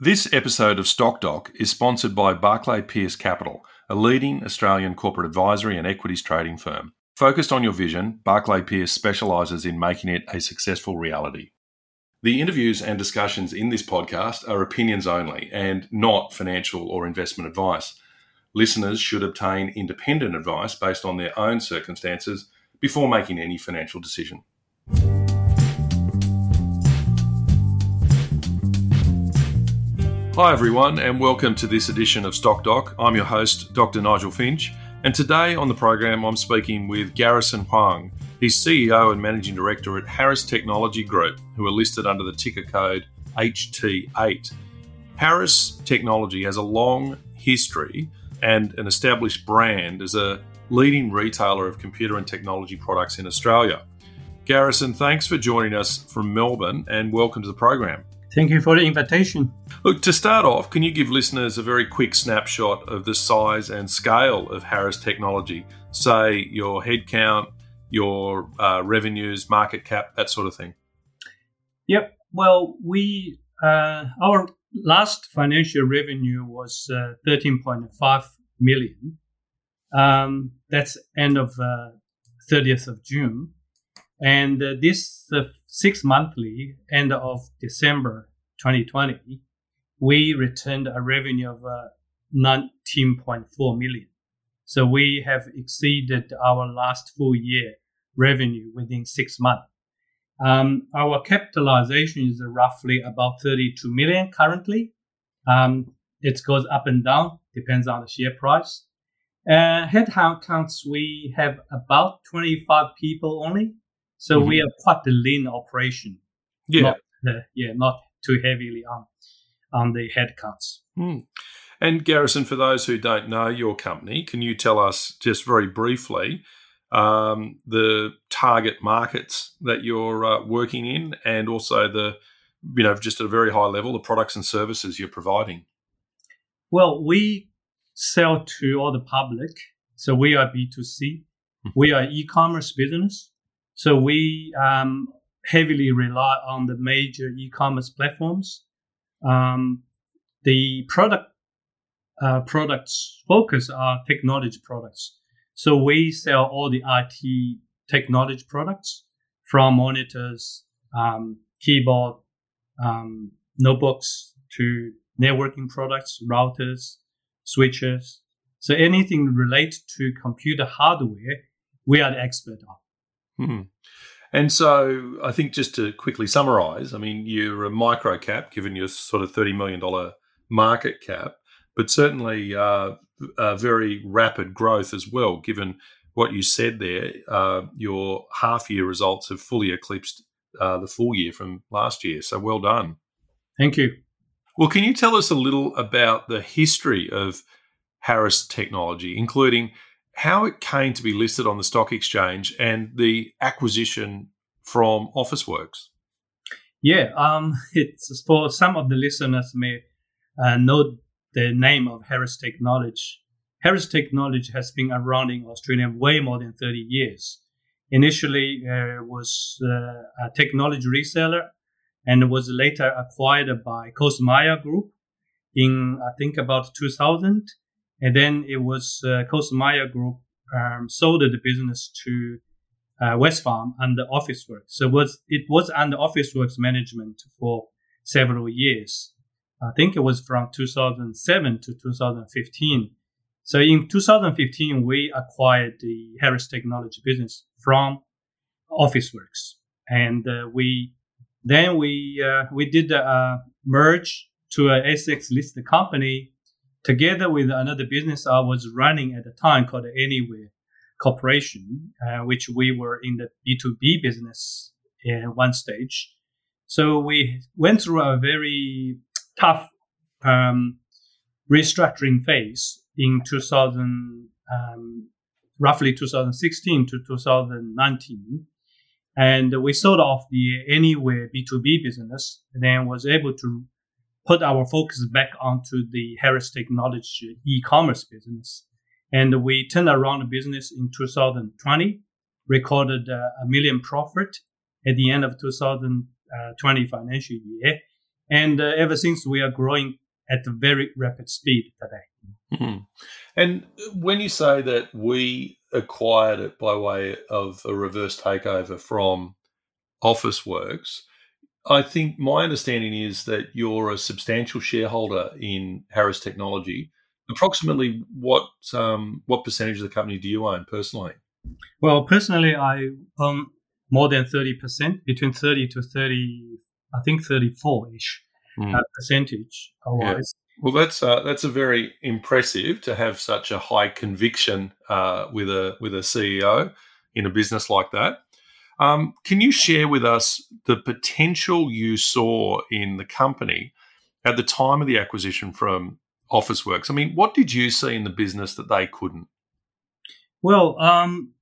This episode of Stock Doc is sponsored by Barclay Pearce Capital, a leading Australian corporate advisory and equities trading firm. Focused on your vision, Barclay Pearce specialises in making it a successful reality. The interviews and discussions in this podcast are opinions only and not financial or investment advice. Listeners should obtain independent advice based on their own circumstances before making any financial decision. Hi, everyone, and welcome to this edition of Stock Doc. I'm your host, Dr. Nigel Finch, and today on the program, I'm speaking with Garrison Huang. He's CEO and Managing Director at Harris Technology Group, who are listed under the ticker code HT8. Harris Technology has a long history and an established brand as a leading retailer of computer and technology products in Australia. Garrison, thanks for joining us from Melbourne and welcome to the program. Thank you for the invitation. Look, to start off, can you give listeners a very quick snapshot of the size and scale of Harris Technology? Say your headcount, your uh, revenues, market cap, that sort of thing. Yep. Well, we uh, our last financial revenue was uh, 13.5 million. Um, that's end of 30th uh, of June, and uh, this uh, six monthly end of December 2020, we returned a revenue of uh, 19.4 million. So we have exceeded our last full year revenue within six months. Um, our capitalization is roughly about 32 million currently. Um, it goes up and down, depends on the share price. Uh, headcount counts, we have about 25 people only. So mm-hmm. we are quite a lean operation. Yeah. Not, uh, yeah, not too heavily on on the headcounts. Mm. And Garrison, for those who don't know your company, can you tell us just very briefly um, the target markets that you're uh, working in, and also the, you know, just at a very high level, the products and services you're providing? Well, we sell to all the public, so we are B two C. Hmm. We are e-commerce business. So we um, heavily rely on the major e-commerce platforms. Um, the product uh, products focus are technology products. So we sell all the IT technology products from monitors, um, keyboard, um, notebooks to networking products, routers, switches. So anything related to computer hardware, we are the expert of. Hmm. And so I think just to quickly summarize, I mean, you're a micro cap given your sort of $30 million market cap, but certainly uh, very rapid growth as well, given what you said there. Uh, your half year results have fully eclipsed uh, the full year from last year. So well done. Thank you. Well, can you tell us a little about the history of Harris Technology, including how it came to be listed on the stock exchange and the acquisition from Officeworks. Yeah, um, it's for some of the listeners may uh, know the name of Harris Technology. Harris Technology has been around in Australia way more than 30 years. Initially, uh, was uh, a technology reseller and was later acquired by Coles Myer Group in, I think, about 2000 and then it was uh, Coles Myer Group um, sold the business to uh, Wesfarm under Officeworks. So it was it was under Officeworks management for several years. I think it was from 2007 to 2015. So in 2015, we acquired the Harris Technology business from Officeworks, and uh, we then we uh, we did a merge to a ASX listed company together with another business I was running at the time called Anyware Corporation, uh, which we were in the B2B business at one stage. So we went through a very tough um, restructuring phase in 2000, um, roughly 2016 to 2019. And we sold off the Anyware B2B business and then was able to put our focus back onto the Harris Technology e-commerce business. And we turned around the business in 2020, recorded uh, a million profit at the end of 2020 financial year. And uh, ever since, we are growing at a very rapid speed today. Mm-hmm. And when you say that we acquired it by way of a reverse takeover from Officeworks, I think my understanding is that you're a substantial shareholder in Harris Technology. Approximately what um, what percentage of the company do you own personally? Well, personally, I own more than thirty percent, between thirty to thirty, I think thirty-four ish mm. uh, percentage. Otherwise, yeah. well, that's uh, that's a very impressive to have such a high conviction uh, with a with a CEO in a business like that. Um, can you share with us the potential you saw in the company at the time of the acquisition from Officeworks? I mean, what did you see in the business that they couldn't? Well, um,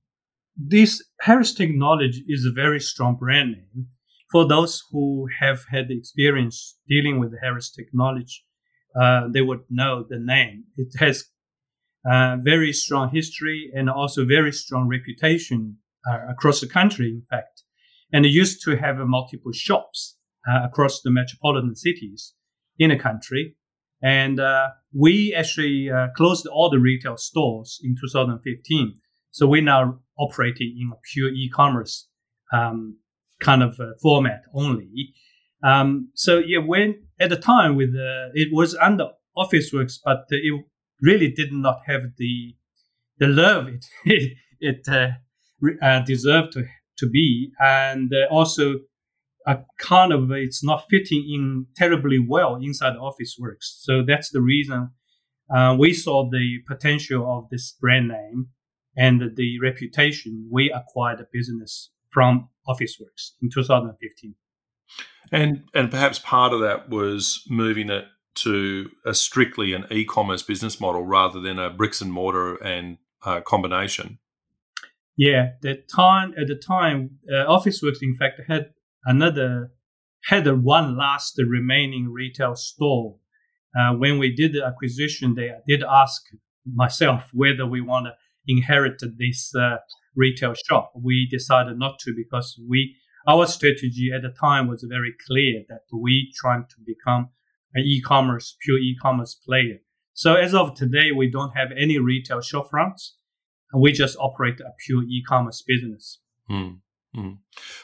this Harris Technology is a very strong brand name. For those who have had experience dealing with Harris Technology, uh, they would know the name. It has a uh, very strong history and also very strong reputation uh, across the country, in fact. And it used to have uh, multiple shops uh, across the metropolitan cities in the country. And uh, we actually uh, closed all the retail stores in 2015. So we're now operating in a pure e-commerce um, kind of uh, format only. Um, so yeah, when at the time with it was under Officeworks, but it really did not have the the love it it, it uh, deserve to to be, and uh, also a kind of it's not fitting in terribly well inside Officeworks. So that's the reason uh, we saw the potential of this brand name and the reputation. We acquired the business from Officeworks in 2015. And and perhaps part of that was moving it to a strictly an e-commerce business model rather than a bricks and mortar and uh, combination. Yeah, the time at the time, uh, Officeworks in fact had another had one last remaining retail store. Uh, when we did the acquisition, they I did ask myself whether we want to inherit this uh, retail shop. We decided not to because we our strategy at the time was very clear that we trying to become an e-commerce pure e-commerce player. So as of today, we don't have any retail shop shopfronts and we just operate a pure e-commerce business. Mm, mm.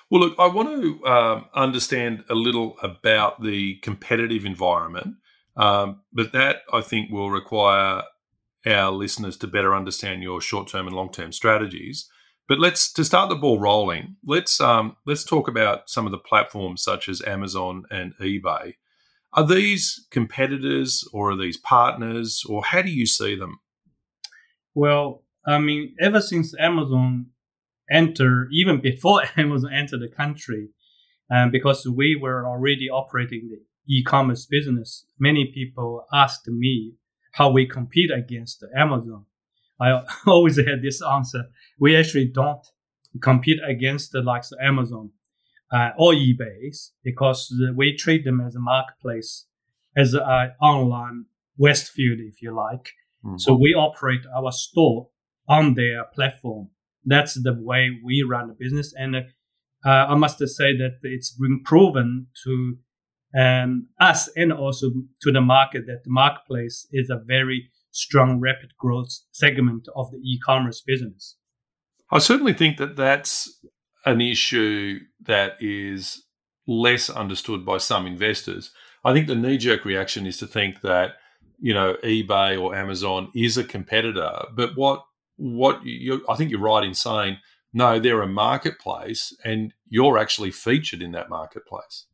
Well, look, I want to um, understand a little about the competitive environment, um, but that I think will require our listeners to better understand your short-term and long-term strategies. But let's to start the ball rolling. Let's um, let's talk about some of the platforms such as Amazon and eBay. Are these competitors or are these partners, or how do you see them? Well, I mean, ever since Amazon entered, even before Amazon entered the country, um, because we were already operating the e-commerce business, many people asked me how we compete against Amazon. I always had this answer: we actually don't compete against the likes of Amazon uh, or eBay because we treat them as a marketplace, as an online Westfield, if you like. Mm-hmm. So we operate our store on their platform. That's the way we run the business. And uh, I must say that it's been proven to um, us and also to the market that the marketplace is a very strong, rapid growth segment of the e-commerce business. I certainly think that that's an issue that is less understood by some investors. I think the knee-jerk reaction is to think that you know eBay or Amazon is a competitor, but what what you, I think you're right in saying no, they're a marketplace, and you're actually featured in that marketplace.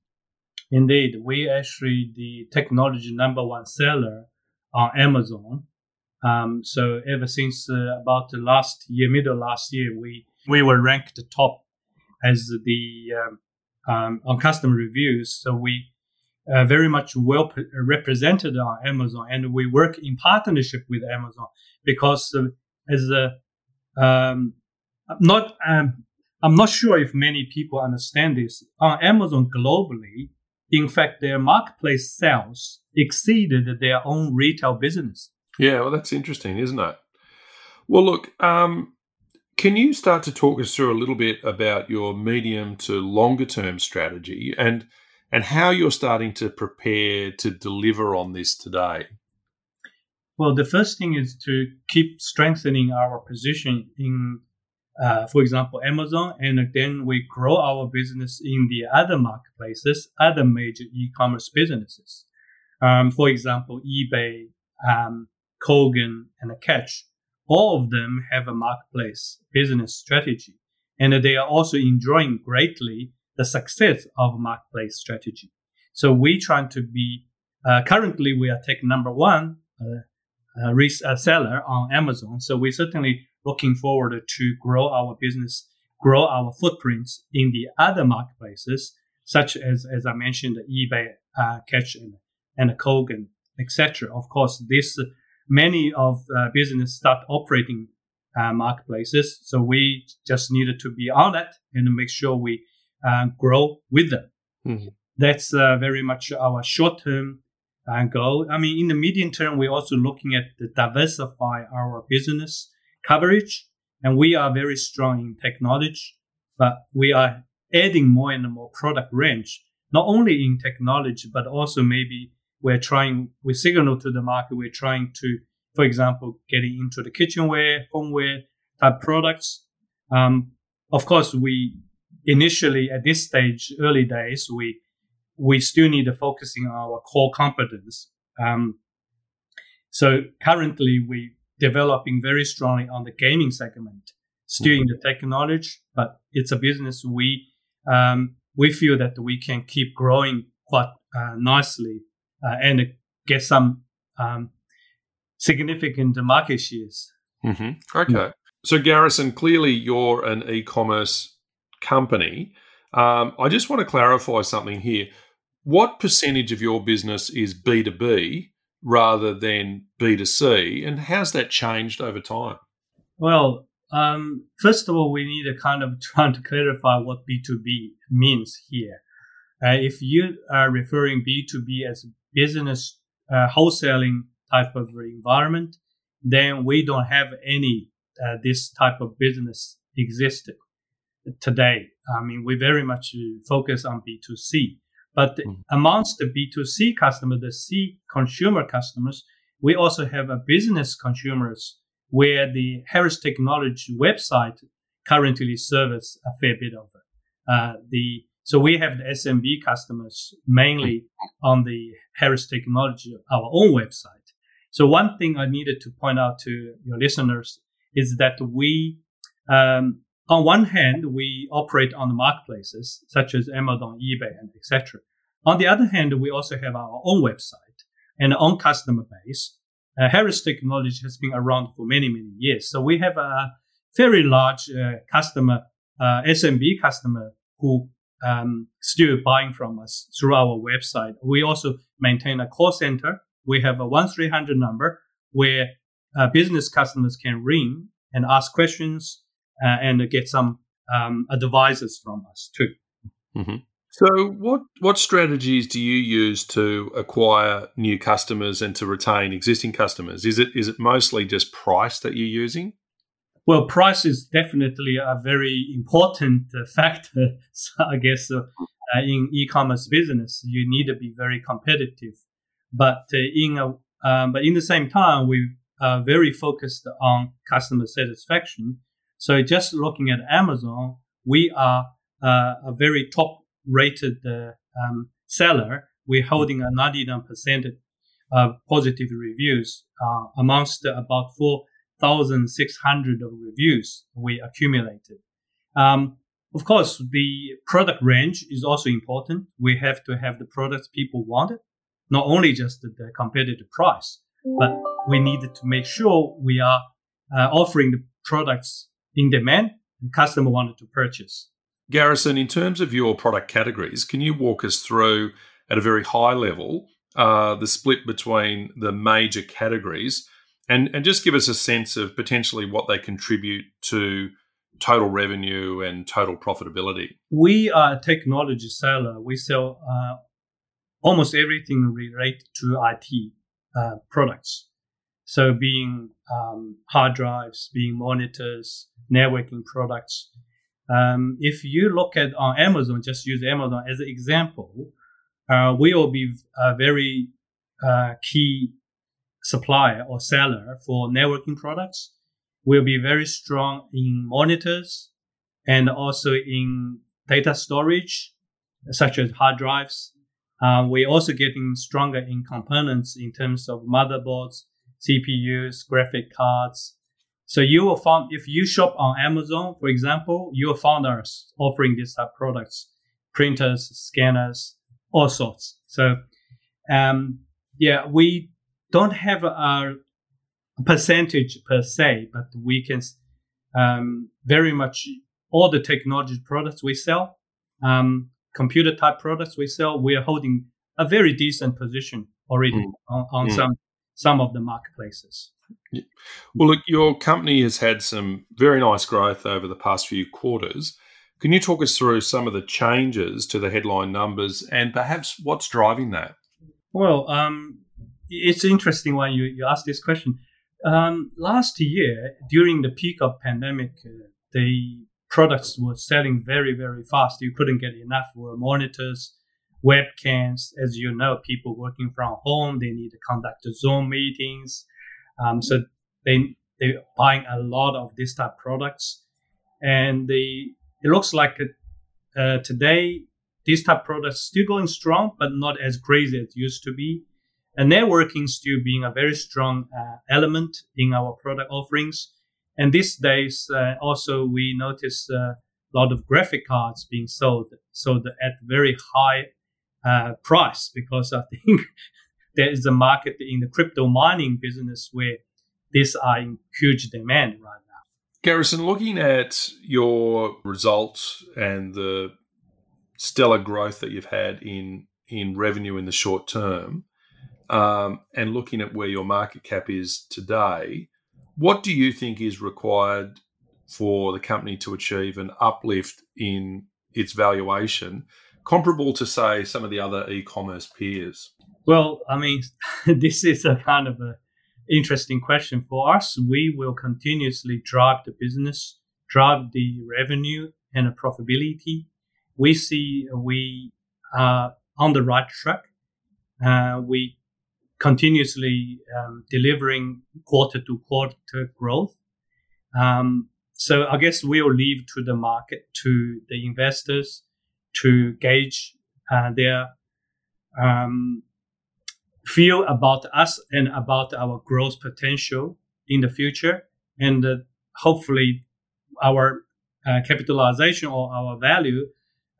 Indeed, we actually the technology number one seller on Amazon. Um, so ever since uh, about the last year, middle last year, we we were ranked the top as the um, um, on customer reviews. So we uh, very much well represented on Amazon, and we work in partnership with Amazon because uh, as a um, not um, I'm not sure if many people understand this. On Amazon globally, in fact, their marketplace sales exceeded their own retail business. Yeah, well, that's interesting, isn't it? Well, look, um, can you start to talk us through a little bit about your medium to longer term strategy and and how you're starting to prepare to deliver on this today. Well, the first thing is to keep strengthening our position in, uh, for example, Amazon, and then we grow our business in the other marketplaces, other major e-commerce businesses. Um, for example, eBay, um, Kogan, and Catch. All of them have a marketplace business strategy, and they are also enjoying greatly the success of marketplace strategy. So we trying to be uh, currently we are taking number one uh, uh, reseller on Amazon. So we're certainly looking forward to grow our business, grow our footprints in the other marketplaces, such as as I mentioned, eBay, uh, Catch, and, and Kogan, etc. Of course, this many of uh, business start operating uh, marketplaces, so we just needed to be on that and make sure we uh, grow with them. Mm-hmm. That's uh, very much our short uh, goal. I mean, in the medium term, we're also looking at to diversify our business coverage, and we are very strong in technology, but we are adding more and more product range, not only in technology, but also maybe we're trying, we signal to the market, we're trying to, for example, getting into the kitchenware, homeware type products. Um, of course, we initially at this stage, early days, we we still need to focusing on our core competence. Um, so currently we developing very strongly on the gaming segment, still in the technology, but it's a business we um, we feel that we can keep growing quite uh, nicely uh, and get some um, significant market shares. Mm-hmm. Okay. Yeah. So, Garrison, clearly you're an e commerce company. Um, I just want to clarify something here. What percentage of your business is B2B rather than B2C, and how's that changed over time? Well, um, first of all, we need to kind of try to clarify what B2B means here. Uh, if you are referring B2B as business uh, wholesaling type of environment, then we don't have any uh, this type of business existed today. I mean, we very much focus on B2C. But mm. amongst the B2C customers, the C consumer customers, we also have a business consumers where the Harris Technology website currently serves a fair bit of it. Uh, the so we have the SMB customers mainly on the Harris Technology, our own website. So one thing I needed to point out to your listeners is that we um, on one hand, we operate on the marketplaces such as Amazon, eBay, and etc. On the other hand, we also have our own website and our own customer base. Uh, Harris Technology has been around for many, many years. So we have a very large uh, customer, uh, SMB customer who um, still buying from us through our website. We also maintain a call center. We have a 1-300 number where uh, business customers can ring and ask questions uh, and get some um, advisors from us too. Mm-hmm. So, what what strategies do you use to acquire new customers and to retain existing customers? Is it is it mostly just price that you're using? Well, price is definitely a very important uh, factor. I guess uh, uh, in e-commerce business, you need to be very competitive. But uh, in a um, but in the same time, we are very focused on customer satisfaction so just looking at Amazon, we are uh, a very top rated uh, um, seller. We're holding a 99% uh, positive reviews uh, amongst about 4,600 of reviews we accumulated. Um, of course, the product range is also important. We have to have the products people wanted, not only just the, competitive price, but we needed to make sure we are uh, offering the products in demand and customer wanted to purchase. Garrison, in terms of your product categories, can you walk us through at a very high level uh, the split between the major categories and, and just give us a sense of potentially what they contribute to total revenue and total profitability? We are a technology seller. We sell uh, almost everything related to IT uh, products. So being um, hard drives, being monitors, networking products. Um, if you look at on Amazon, just use Amazon as an example, uh, we will be a very uh, key supplier or seller for networking products. We'll be very strong in monitors and also in data storage, such as hard drives. Uh, we're also getting stronger in components in terms of motherboards, CPUs, graphic cards. So you will find if you shop on Amazon, for example, you will find us offering these type of products, printers, scanners, all sorts. So, um, yeah, we don't have a percentage per se, but we can um, very much all the technology products we sell, um, computer type products we sell, we are holding a very decent position already mm. on, on mm. some some of the marketplaces. Yeah. Well, look, your company has had some very nice growth over the past few quarters. Can you talk us through some of the changes to the headline numbers and perhaps what's driving that? Well, um, it's interesting when you, you ask this question. Um, last year, during the peak of pandemic, uh, the products were selling very, very fast. You couldn't get enough for monitors, webcams. As you know, people working from home, they need to conduct Zoom meetings. Um, so they, they're buying a lot of this type of products. And they, it looks like uh, today, these type of products still going strong, but not as crazy as it used to be. And networking still being a very strong uh, element in our product offerings. And these days, uh, also we notice uh, a lot of graphic cards being sold, sold at very high uh, price because I think there is a market in the crypto mining business where these are in huge demand right now. Garrison, looking at your results and the stellar growth that you've had in in revenue in the short term, um, and looking at where your market cap is today, what do you think is required for the company to achieve an uplift in its valuation, comparable to, say, some of the other e commerce peers? Well, I mean, this is a kind of a interesting question for us. We will continuously drive the business, drive the revenue and the profitability. We see we are on the right track. Uh, we continuously um, delivering quarter to quarter growth. Um, so I guess we'll leave to the market, to the investors, to gauge uh, their um, feel about us and about our growth potential in the future, and uh, hopefully our uh, capitalization or our value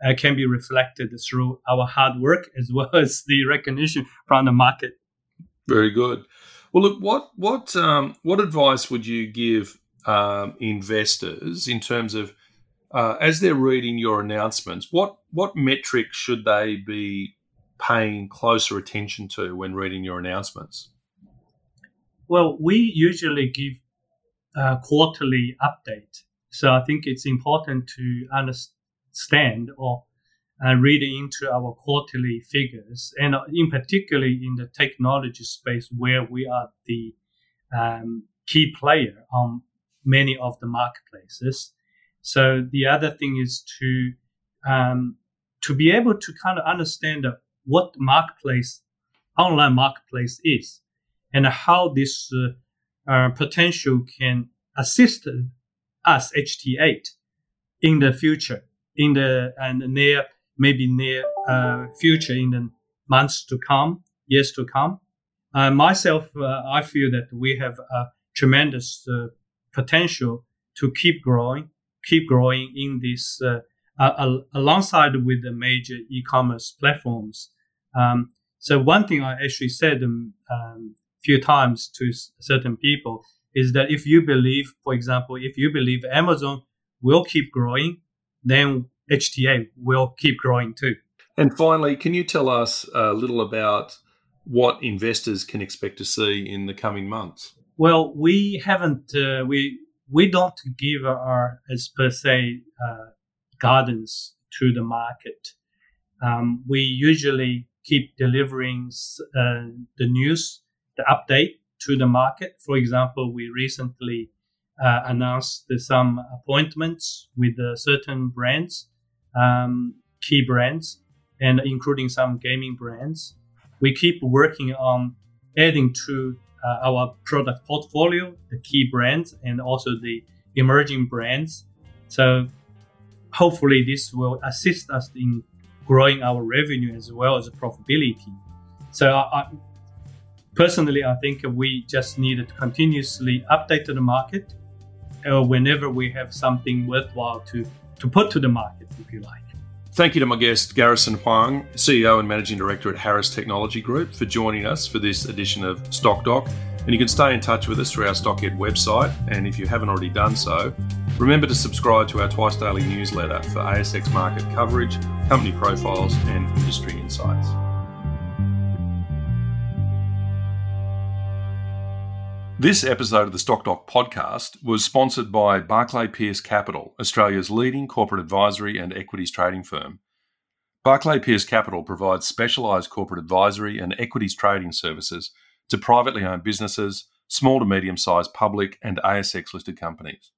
uh, can be reflected through our hard work as well as the recognition from the market. Very good. Well, look, what what um, what advice would you give um, investors in terms of uh, as they're reading your announcements? What what metrics should they be paying closer attention to when reading your announcements? Well, we usually give a quarterly update, so I think it's important to understand or uh, read into our quarterly figures, and uh, in particularly in the technology space where we are the um, key player on many of the marketplaces. So the other thing is to um, to be able to kind of understand what marketplace, online marketplace is, and how this uh, uh, potential can assist us HT8 in the future, in the and near maybe near uh, future in the months to come, years to come. Uh, myself, uh, I feel that we have a tremendous uh, potential to keep growing, keep growing in this uh, alongside with the major e-commerce platforms. Um, so one thing I actually said a um, um, few times to certain people is that if you believe, for example, if you believe Amazon will keep growing, then HT8 will keep growing too. And finally, can you tell us a little about what investors can expect to see in the coming months? Well, we haven't uh, we we don't give our as per se uh, guidance to the market. Um, we usually keep delivering uh, the news, the update to the market. For example, we recently uh, announced some appointments with uh, certain brands um, key brands. and including some gaming brands. We keep working on adding to uh, our product portfolio the key brands and also the emerging brands. So hopefully this will assist us in growing our revenue as well as profitability. So I, personally, I think we just need to continuously update the market uh, whenever we have something worthwhile to, to put to the market, if you like. Thank you to my guest, Garrison Huang, CEO and Managing Director at Harris Technology Group, for joining us for this edition of Stock Doc. And you can stay in touch with us through our Stockhead website. And if you haven't already done so, remember to subscribe to our twice daily newsletter for ASX market coverage, company profiles, and industry insights. This episode of the Stock Doc podcast was sponsored by Barclay Pearce Capital, Australia's leading corporate advisory and equities trading firm. Barclay Pearce Capital provides specialised corporate advisory and equities trading services to privately owned businesses, small to medium sized public and ASX listed companies.